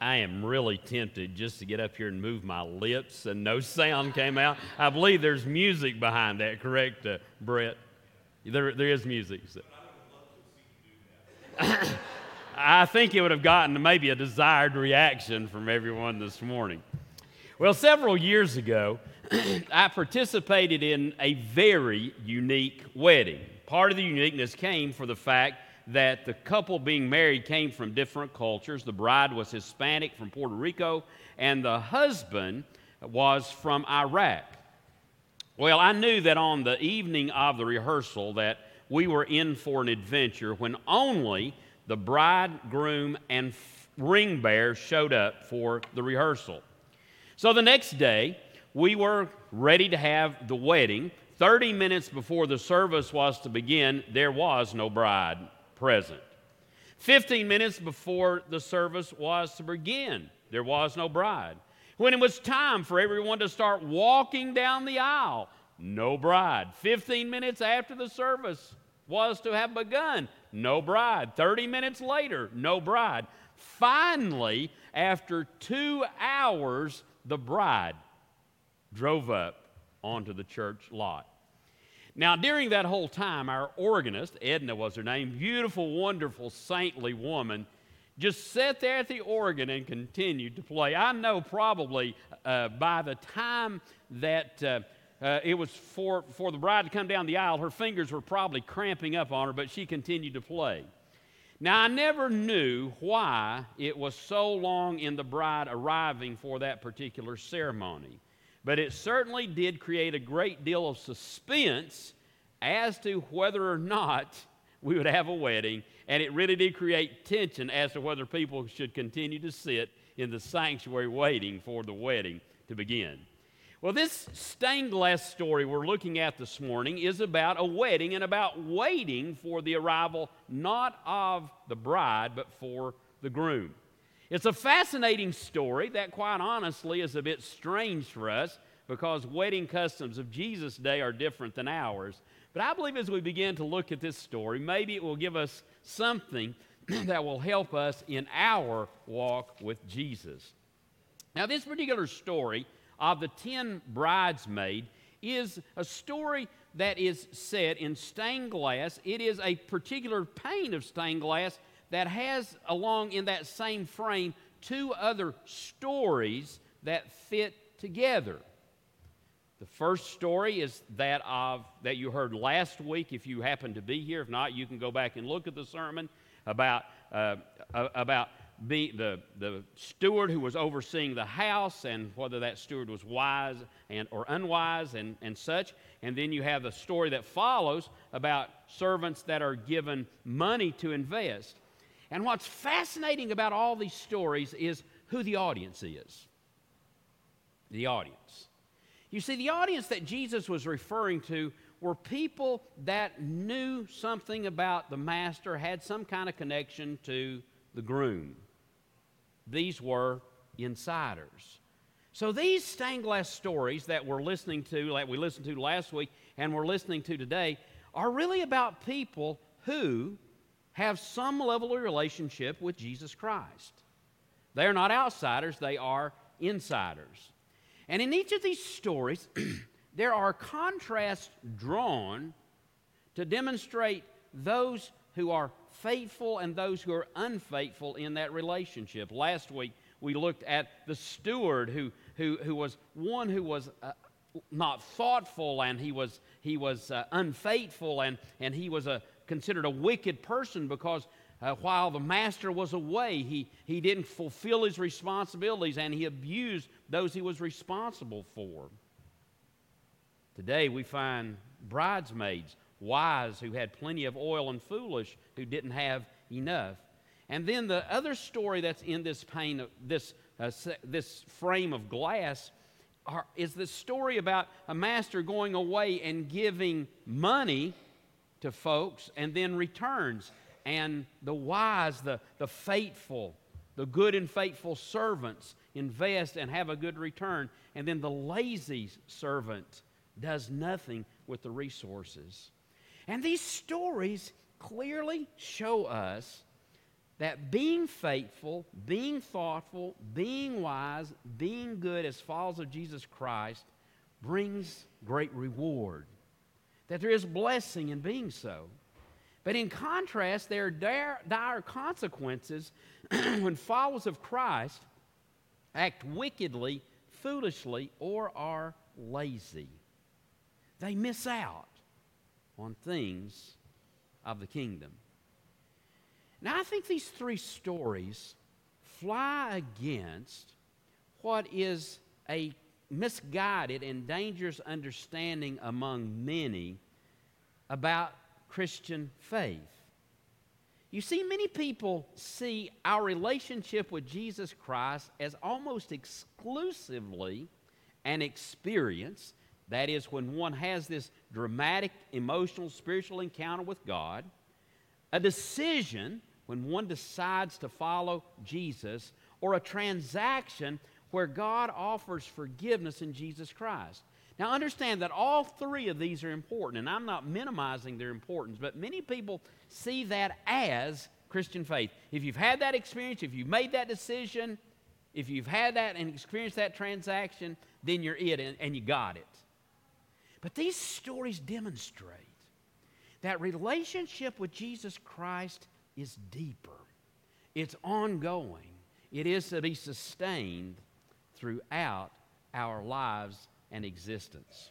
I am really tempted just to get up here and move my lips and no sound came out. I believe there's music behind that, correct, uh, Brett? There, there is music. So. I think it would have gotten maybe a desired reaction from everyone this morning. Well, several years ago, I participated in a very unique wedding. Part of the uniqueness came for the fact that the couple being married came from different cultures. The bride was Hispanic from Puerto Rico, and the husband was from Iraq. Well, I knew that on the evening of the rehearsal that we were in for an adventure when only the bride, groom, and ring bearer showed up for the rehearsal. So the next day, we were ready to have the wedding. 30 minutes before the service was to begin, there was no bride present. 15 minutes before the service was to begin, there was no bride. When it was time for everyone to start walking down the aisle, no bride. 15 minutes after the service was to have begun, no bride. 30 minutes later, no bride. Finally, after two hours, the bride drove up onto the church lot. Now, during that whole time, our organist, Edna was her name, beautiful, wonderful, saintly woman, just sat there at the organ and continued to play. I know probably uh, by the time that uh, uh, it was for, for the bride to come down the aisle, her fingers were probably cramping up on her, but she continued to play. Now, I never knew why it was so long in the bride arriving for that particular ceremony. But it certainly did create a great deal of suspense as to whether or not we would have a wedding, and it really did create tension as to whether people should continue to sit in the sanctuary waiting for the wedding to begin. Well, this stained glass story we're looking at this morning is about a wedding and about waiting for the arrival not of the bride, but for the groom. It's a fascinating story that, quite honestly, is a bit strange for us because wedding customs of Jesus' day are different than ours. But I believe as we begin to look at this story, maybe it will give us something that will help us in our walk with Jesus. Now, this particular story of the ten bridesmaids is a story that is set in stained glass. It is a particular pane of stained glass that has along in that same frame two other stories that fit together. The first story is that of that you heard last week. If you happen to be here, if not, you can go back and look at the sermon about uh, about be the, the steward who was overseeing the house and whether that steward was wise and, or unwise and, and such. And then you have the story that follows about servants that are given money to invest. And what's fascinating about all these stories is who the audience is. The audience. You see, the audience that Jesus was referring to were people that knew something about the master, had some kind of connection to the groom. These were insiders. So these stained glass stories that we're listening to, that we listened to last week and we're listening to today, are really about people who have some level of relationship with Jesus Christ. They are not outsiders, they are insiders. And in each of these stories, there are contrasts drawn to demonstrate those who are faithful and those who are unfaithful in that relationship. Last week, we looked at the steward who, who, who was one who was uh, not thoughtful and he was, he was uh, unfaithful and, and he was a, considered a wicked person because uh, while the master was away, he, he didn't fulfill his responsibilities and he abused those he was responsible for. Today we find bridesmaids, wise who had plenty of oil, and foolish who didn't have enough. And then the other story that's in this pane, this, uh, this frame of glass, are, is the story about a master going away and giving money to folks and then returns. And the wise, the, the faithful, the good and faithful servants invest and have a good return. And then the lazy servant does nothing with the resources. And these stories clearly show us that being faithful, being thoughtful, being wise, being good as followers of Jesus Christ brings great reward. That there is blessing in being so. But in contrast, there are dire, dire consequences when followers of Christ act wickedly, foolishly, or are lazy. They miss out on things of the kingdom. Now, I think these three stories fly against what is a misguided and dangerous understanding among many about Christian faith. You see, many people see our relationship with Jesus Christ as almost exclusively an experience. That is, when one has this dramatic, emotional, spiritual encounter with God, a decision when one decides to follow Jesus, or a transaction where God offers forgiveness in Jesus Christ. Now, understand that all three of these are important, and I'm not minimizing their importance, but many people see that as Christian faith. If you've had that experience, if you've made that decision, if you've had that and experienced that transaction, then you're it and, and you got it. But these stories demonstrate that relationship with Jesus Christ is deeper, it's ongoing, it is to be sustained throughout our lives and existence.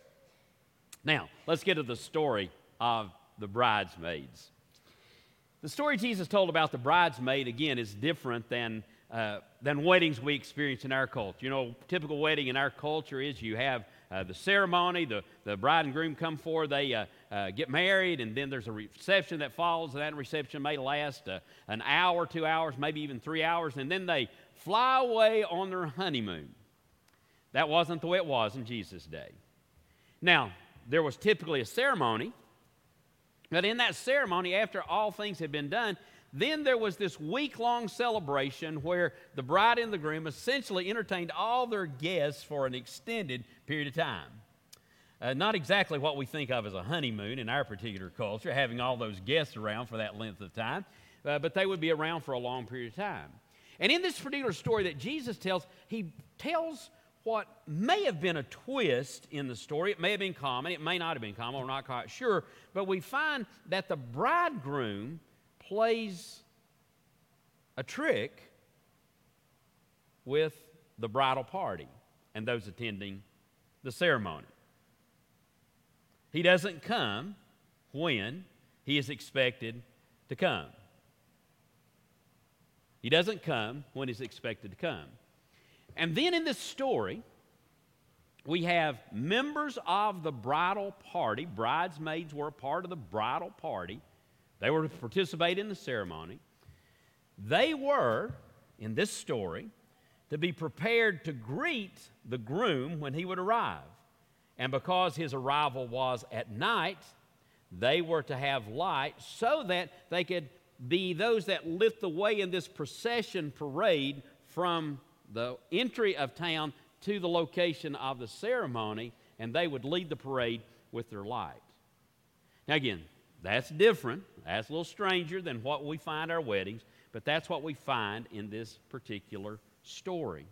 Now, let's get to the story of the bridesmaids. The story Jesus told about the bridesmaid, again, is different than, uh, than weddings we experience in our culture. You know, typical wedding in our culture is you have uh, the ceremony, the, the bride and groom come forward, they uh, uh, get married, and then there's a reception that follows, and that reception may last uh, an hour, two hours, maybe even three hours, and then they fly away on their honeymoon. That wasn't the way it was in Jesus' day. Now, there was typically a ceremony, but in that ceremony, after all things had been done, then there was this week long celebration where the bride and the groom essentially entertained all their guests for an extended period of time. Uh, not exactly what we think of as a honeymoon in our particular culture, having all those guests around for that length of time, uh, but they would be around for a long period of time. And in this particular story that Jesus tells, he tells what may have been a twist in the story. It may have been common, it may not have been common, we're not quite sure. But we find that the bridegroom plays a trick with the bridal party and those attending the ceremony. He doesn't come when he is expected to come. He doesn't come when he's expected to come. And then in this story, we have members of the bridal party. Bridesmaids were a part of the bridal party. They were to participate in the ceremony. They were, in this story, to be prepared to greet the groom when he would arrive. And because his arrival was at night, they were to have light so that they could be those that lit the way in this procession parade from the entry of town to the location of the ceremony, and they would lead the parade with their light. Now, again, that's different. That's a little stranger than what we find our weddings, but that's what we find in this particular story.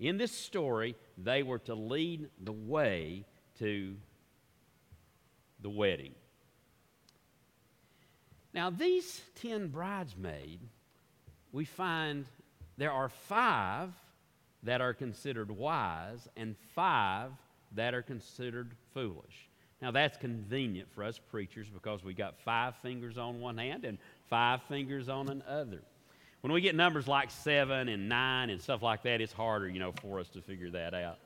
In this story, they were to lead the way to the wedding. Now, these ten bridesmaids, we find there are five that are considered wise and five that are considered foolish. Now, that's convenient for us preachers because we got five fingers on one hand and five fingers on another. When we get numbers like seven and nine and stuff like that, it's harder, you know, for us to figure that out.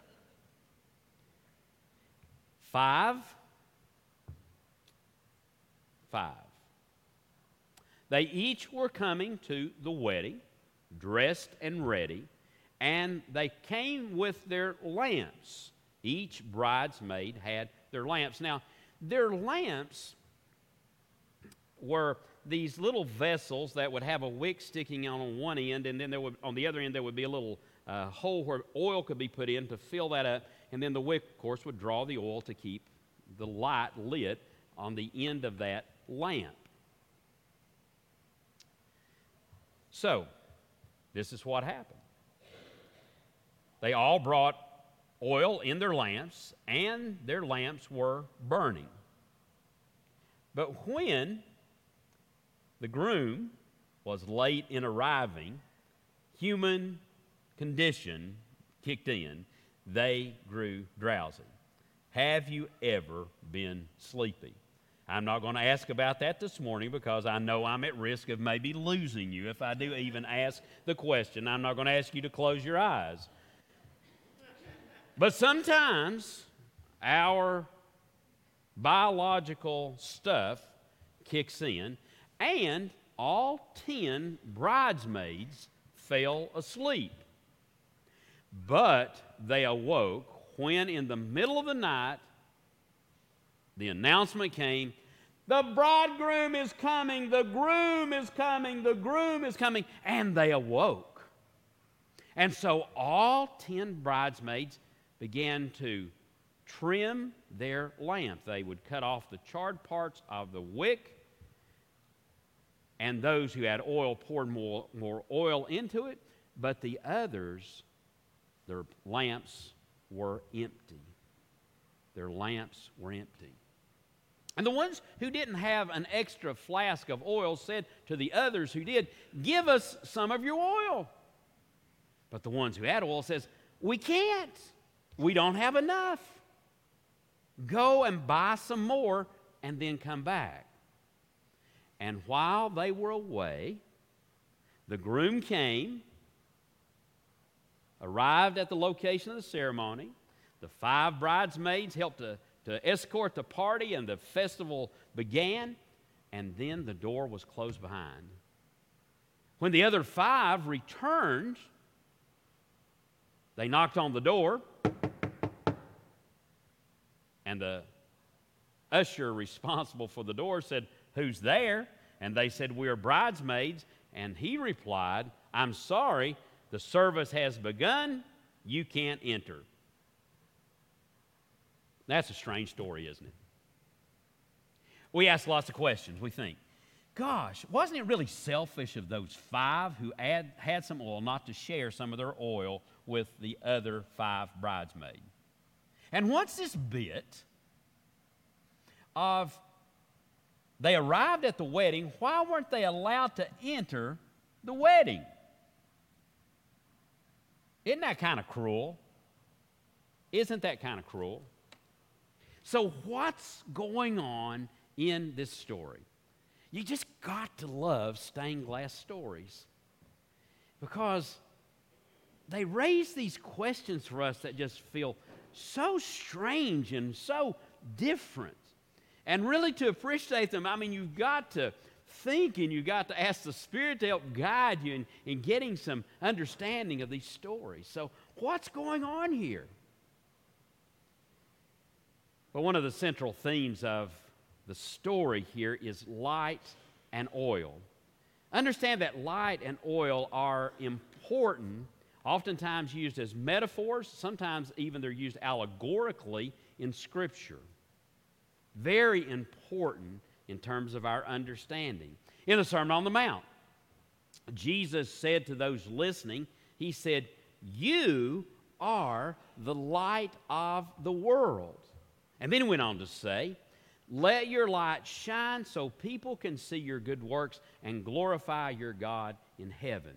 Five, five. They each were coming to the wedding dressed and ready, and they came with their lamps. Each bridesmaid had their lamps. Now, their lamps were these little vessels that would have a wick sticking out on one end, and then there would, on the other end there would be a little uh, hole where oil could be put in to fill that up, and then the wick, of course, would draw the oil to keep the light lit on the end of that lamp. So, this is what happened. They all brought oil in their lamps, and their lamps were burning. But when the groom was late in arriving, human condition kicked in. They grew drowsy. Have you ever been sleepy? I'm not going to ask about that this morning because I know I'm at risk of maybe losing you if I do even ask the question. I'm not going to ask you to close your eyes. But sometimes our biological stuff kicks in, and all 10 bridesmaids fell asleep. But they awoke when, in the middle of the night, the announcement came the bridegroom is coming, the groom is coming, the groom is coming. And they awoke. And so all 10 bridesmaids began to trim their lamp. They would cut off the charred parts of the wick, and those who had oil poured more, more oil into it, but the others, their lamps were empty. Their lamps were empty. And the ones who didn't have an extra flask of oil said to the others who did, Give us some of your oil. But the ones who had oil says, We can't. We don't have enough. Go and buy some more and then come back. And while they were away, the groom came, arrived at the location of the ceremony. The five bridesmaids helped to to escort the party, and the festival began, and then the door was closed behind. When the other five returned, they knocked on the door, and the usher responsible for the door said, Who's there? And they said, We're bridesmaids. And he replied, I'm sorry, the service has begun. You can't enter. That's a strange story, isn't it? We ask lots of questions. We think, gosh, wasn't it really selfish of those five who had, had some oil not to share some of their oil with the other five bridesmaids? And what's this bit of they arrived at the wedding, why weren't they allowed to enter the wedding? Isn't that kind of cruel? Isn't that kind of cruel? So, what's going on in this story? You just got to love stained glass stories because they raise these questions for us that just feel so strange and so different. And really, to appreciate them, I mean, you've got to think and you've got to ask the Spirit to help guide you in, in getting some understanding of these stories. So, what's going on here? But one of the central themes of the story here is light and oil. Understand that light and oil are important, oftentimes used as metaphors, sometimes even they're used allegorically in Scripture. Very important in terms of our understanding. In the Sermon on the Mount, Jesus said to those listening, He said, You are the light of the world. And then he went on to say, Let your light shine so people can see your good works and glorify your God in heaven.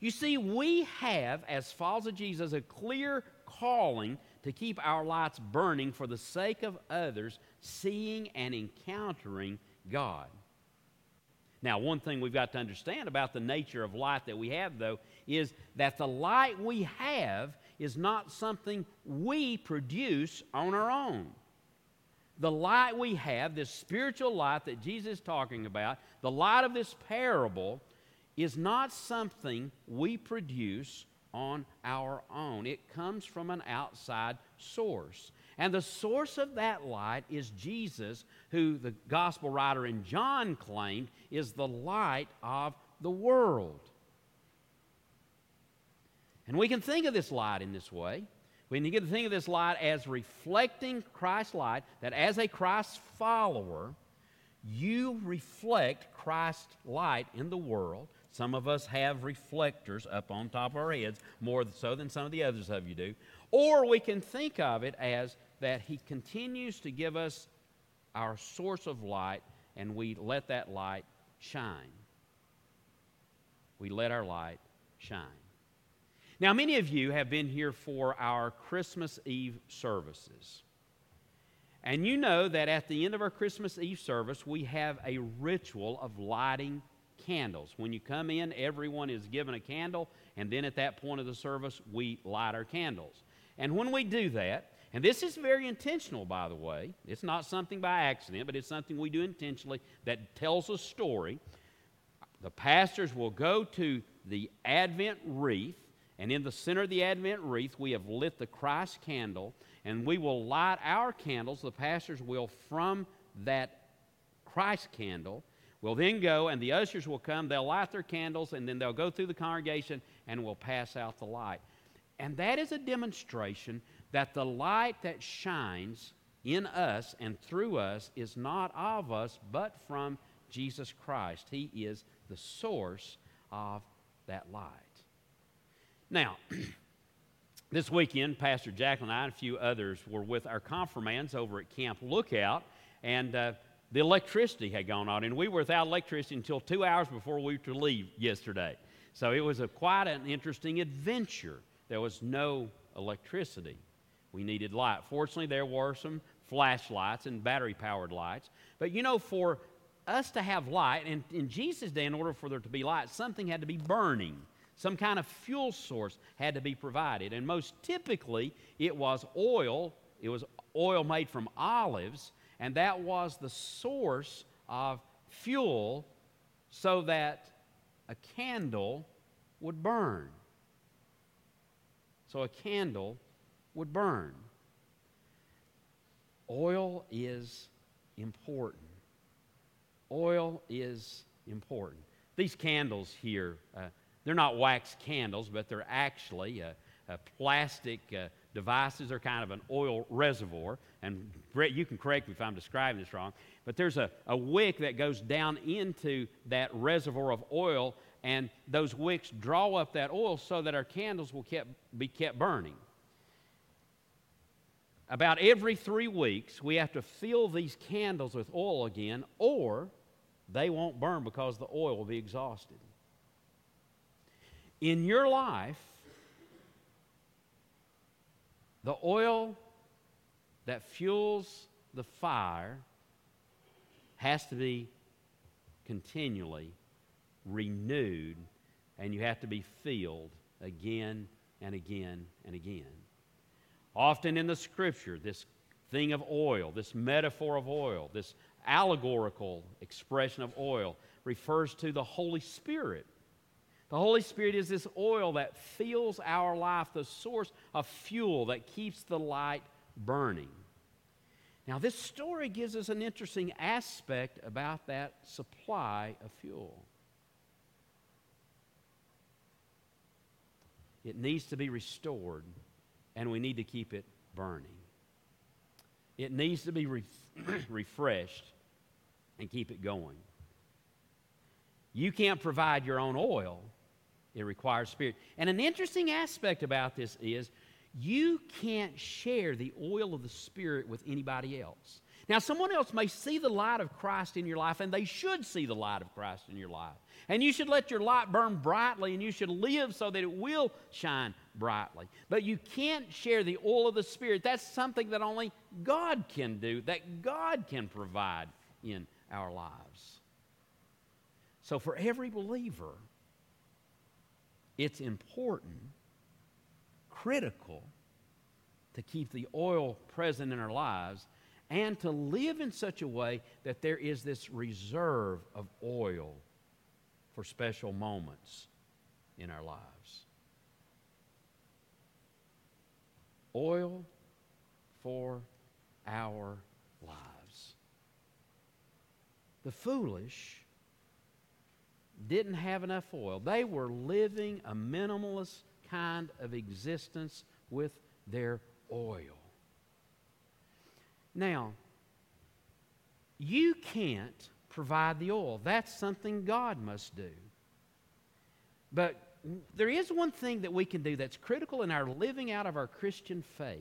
You see, we have, as followers of Jesus, a clear calling to keep our lights burning for the sake of others seeing and encountering God. Now, one thing we've got to understand about the nature of light that we have, though, is that the light we have is not something we produce on our own the light we have, this spiritual light that Jesus is talking about, the light of this parable, is not something we produce on our own. It comes from an outside source. And the source of that light is Jesus, who the gospel writer in John claimed is the light of the world. And we can think of this light in this way. We need to think of this light as reflecting Christ's light, that as a Christ follower, you reflect Christ's light in the world Some of us have reflectors up on top of our heads, more so than some of the others of you do. Or we can think of it as that He continues to give us our source of light and we let that light shine. We let our light shine. Now, many of you have been here for our Christmas Eve services. And you know that at the end of our Christmas Eve service, we have a ritual of lighting candles. When you come in, everyone is given a candle, and then at that point of the service, we light our candles. And when we do that, and this is very intentional, by the way, it's not something by accident, but it's something we do intentionally that tells a story. The pastors will go to the Advent wreath, and in the center of the Advent wreath, we have lit the Christ candle, and we will light our candles. The pastors will, from that Christ candle, will then go, and the ushers will come. They'll light their candles, and then they'll go through the congregation and will pass out the light. And that is a demonstration that the light that shines in us and through us is not of us, but from Jesus Christ. He is the source of that light. Now, this weekend, Pastor Jacqueline and I and a few others were with our confirmands over at Camp Lookout, and uh, the electricity had gone on, and we were without electricity until two hours before we were to leave yesterday. So it was a, quite an interesting adventure. There was no electricity. We needed light. Fortunately, there were some flashlights and battery powered lights. But you know, for us to have light, and in Jesus' day, in order for there to be light, something had to be burning. Some kind of fuel source had to be provided. And most typically, it was oil. It was oil made from olives, and that was the source of fuel so that a candle would burn. So a candle would burn. Oil is important. Oil is important. These candles here, uh, they're not wax candles, but they're actually uh, uh, plastic uh, devices. They're kind of an oil reservoir. And Brett, you can correct me if I'm describing this wrong, but there's a, a wick that goes down into that reservoir of oil, and those wicks draw up that oil so that our candles will kept, be kept burning about every three weeks, we have to fill these candles with oil again, or they won't burn because the oil will be exhausted. In your life, the oil that fuels the fire has to be continually renewed, and you have to be filled again and again and again. Often in the scripture, this thing of oil, this metaphor of oil, this allegorical expression of oil refers to the Holy Spirit. The Holy Spirit is this oil that fills our life, the source of fuel that keeps the light burning. Now, this story gives us an interesting aspect about that supply of fuel. It needs to be restored and we need to keep it burning. It needs to be re- refreshed and keep it going. You can't provide your own oil, it requires spirit. And an interesting aspect about this is you can't share the oil of the Spirit with anybody else. Now, someone else may see the light of Christ in your life, and they should see the light of Christ in your life. And you should let your light burn brightly, and you should live so that it will shine brightly. But you can't share the oil of the Spirit. That's something that only God can do, that God can provide in our lives. So, for every believer, it's important, critical, to keep the oil present in our lives and to live in such a way that there is this reserve of oil for special moments in our lives. Oil for our lives. The foolish didn't have enough oil. They were living a minimalist kind of existence with their oil. Now, you can't provide the oil. That's something God must do. But there is one thing that we can do that's critical in our living out of our Christian faith.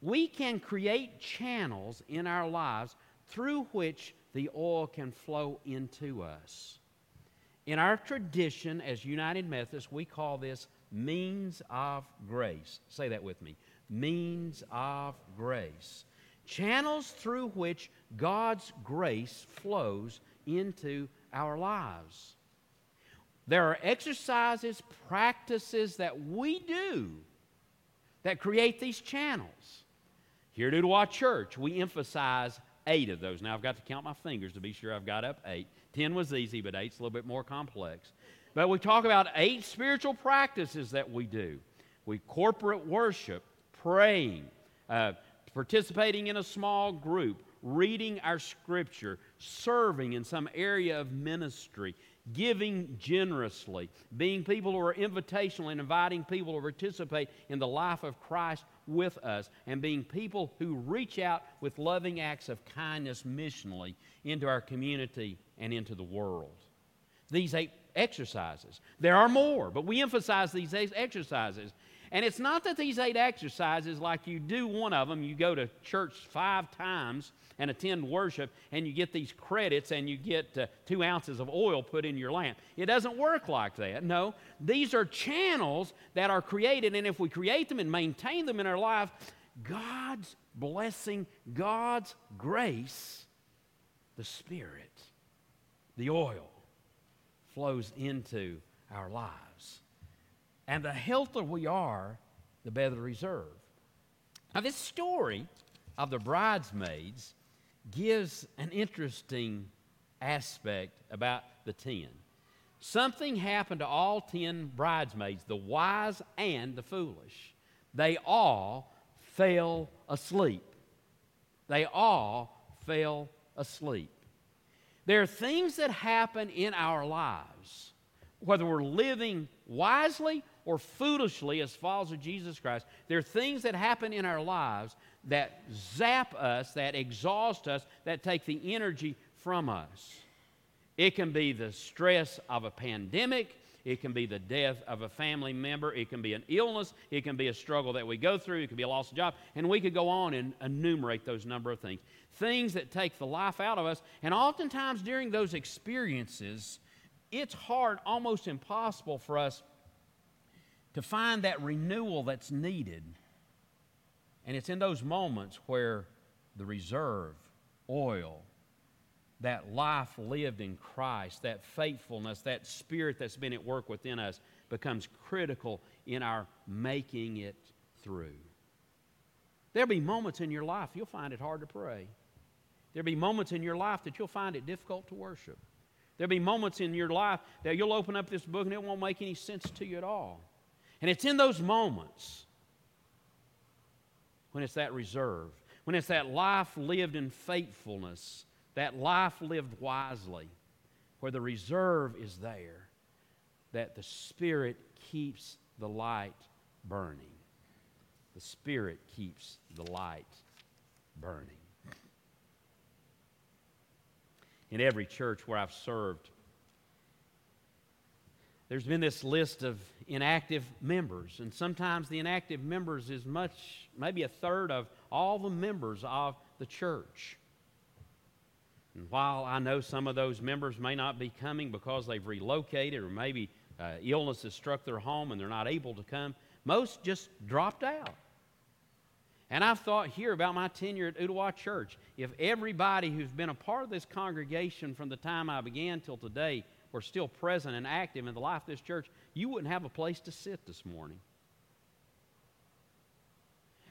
We can create channels in our lives through which the oil can flow into us. In our tradition as United Methodists, we call this means of grace. Say that with me means of grace. Channels through which God's grace flows into our lives. There are exercises, practices that we do that create these channels. Here at Ooltewah Church, we emphasize eight of those. Now, I've got to count my fingers to be sure I've got up eight. Ten was easy, but eight's a little bit more complex. But we talk about eight spiritual practices that we do. We corporate worship, praying, uh, participating in a small group, reading our scripture, serving in some area of ministry, giving generously, being people who are invitational and inviting people to participate in the life of Christ with us, and being people who reach out with loving acts of kindness missionally into our community and into the world. These eight exercises. There are more, but we emphasize these eight exercises and it's not that these eight exercises, like you do one of them, you go to church five times and attend worship, and you get these credits and you get uh, two ounces of oil put in your lamp. It doesn't work like that. No, these are channels that are created, and if we create them and maintain them in our life, God's blessing, God's grace, the Spirit, the oil, flows into our lives. And the healthier we are, the better the reserve. Now, this story of the bridesmaids gives an interesting aspect about the ten. Something happened to all ten bridesmaids, the wise and the foolish. They all fell asleep. They all fell asleep. There are things that happen in our lives, whether we're living wisely or foolishly as followers of Jesus Christ, there are things that happen in our lives that zap us, that exhaust us, that take the energy from us. It can be the stress of a pandemic. It can be the death of a family member. It can be an illness. It can be a struggle that we go through. It can be a lost job. And we could go on and enumerate those number of things. Things that take the life out of us. And oftentimes during those experiences, it's hard, almost impossible for us to find that renewal that's needed. And it's in those moments where the reserve, oil, that life lived in Christ, that faithfulness, that spirit that's been at work within us becomes critical in our making it through. There'll be moments in your life you'll find it hard to pray. There'll be moments in your life that you'll find it difficult to worship. There'll be moments in your life that you'll open up this book and it won't make any sense to you at all. And it's in those moments when it's that reserve, when it's that life lived in faithfulness, that life lived wisely, where the reserve is there, that the Spirit keeps the light burning. The Spirit keeps the light burning. In every church where I've served, there's been this list of inactive members, and sometimes the inactive members is much, maybe a third of all the members of the church. And while I know some of those members may not be coming because they've relocated or maybe uh, illness has struck their home and they're not able to come, most just dropped out. And I've thought here about my tenure at Ooltewah Church. If everybody who's been a part of this congregation from the time I began till today were still present and active in the life of this church, you wouldn't have a place to sit this morning.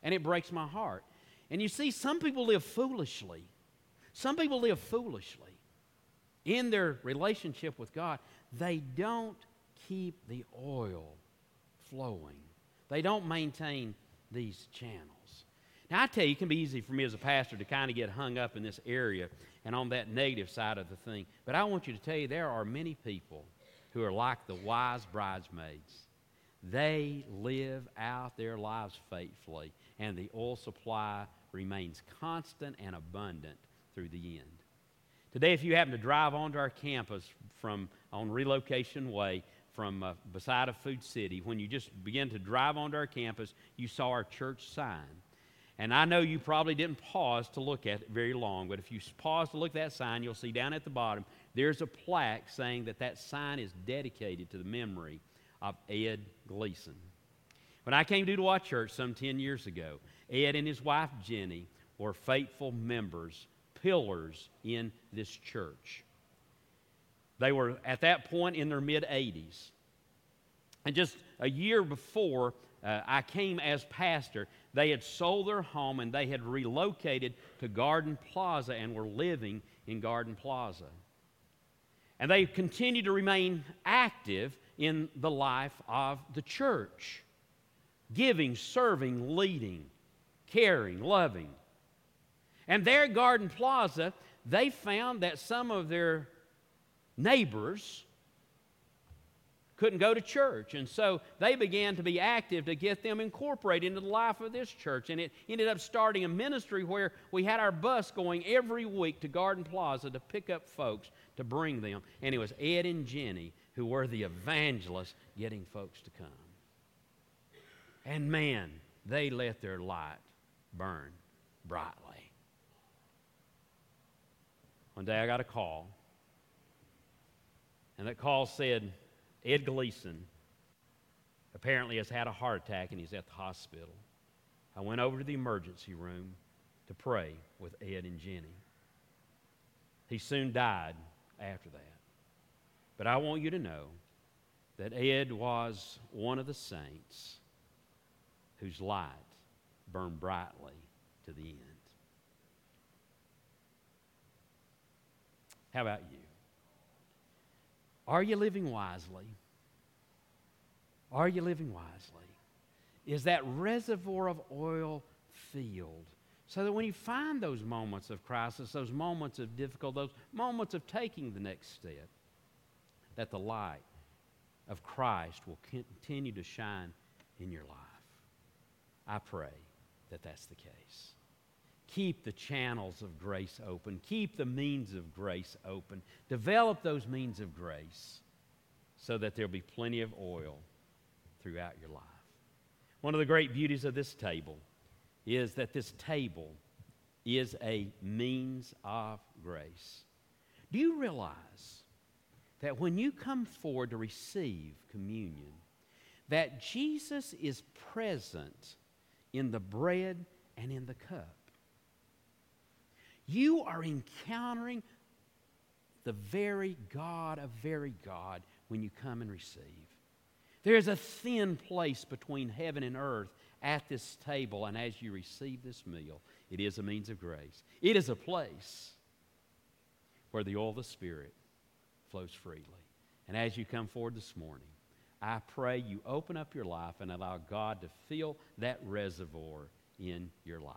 And it breaks my heart. And you see, some people live foolishly. Some people live foolishly in their relationship with God. They don't keep the oil flowing, they don't maintain these channels. Now, I tell you, it can be easy for me as a pastor to kind of get hung up in this area and on that negative side of the thing. But I want you to tell you there are many people who are like the wise bridesmaids. They live out their lives faithfully, and the oil supply remains constant and abundant through the end. Today, if you happen to drive onto our campus from on Relocation Way, from uh, beside a Food City, when you just begin to drive onto our campus, you saw our church sign. And I know you probably didn't pause to look at it very long, but if you pause to look at that sign, you'll see down at the bottom there's a plaque saying that that sign is dedicated to the memory of Ed Gleason. When I came to Dual Church some 10 years ago, Ed and his wife Jenny were faithful members, pillars in this church. They were at that point in their mid 80s. And just a year before uh, I came as pastor, they had sold their home and they had relocated to Garden Plaza and were living in Garden Plaza. And they continued to remain active in the life of the church giving, serving, leading, caring, loving. And there at Garden Plaza, they found that some of their neighbors couldn't go to church. And so they began to be active to get them incorporated into the life of this church. And it ended up starting a ministry where we had our bus going every week to Garden Plaza to pick up folks to bring them. And it was Ed and Jenny who were the evangelists getting folks to come. And man, they let their light burn brightly. One day I got a call, and that call said, Ed Gleason apparently has had a heart attack and he's at the hospital. I went over to the emergency room to pray with Ed and Jenny. He soon died after that. But I want you to know that Ed was one of the saints whose light burned brightly to the end. How about you? Are you living wisely? Are you living wisely? Is that reservoir of oil filled? So that when you find those moments of crisis, those moments of difficulty, those moments of taking the next step, that the light of Christ will continue to shine in your life. I pray that that's the case. Keep the channels of grace open. Keep the means of grace open. Develop those means of grace so that there'll be plenty of oil throughout your life. One of the great beauties of this table is that this table is a means of grace. Do you realize that when you come forward to receive communion, that Jesus is present in the bread and in the cup. You are encountering the very God of very God when you come and receive. There's a thin place between heaven and earth at this table, and as you receive this meal, it is a means of grace. It is a place where the oil of the Spirit flows freely. And as you come forward this morning, I pray you open up your life and allow God to fill that reservoir in your life.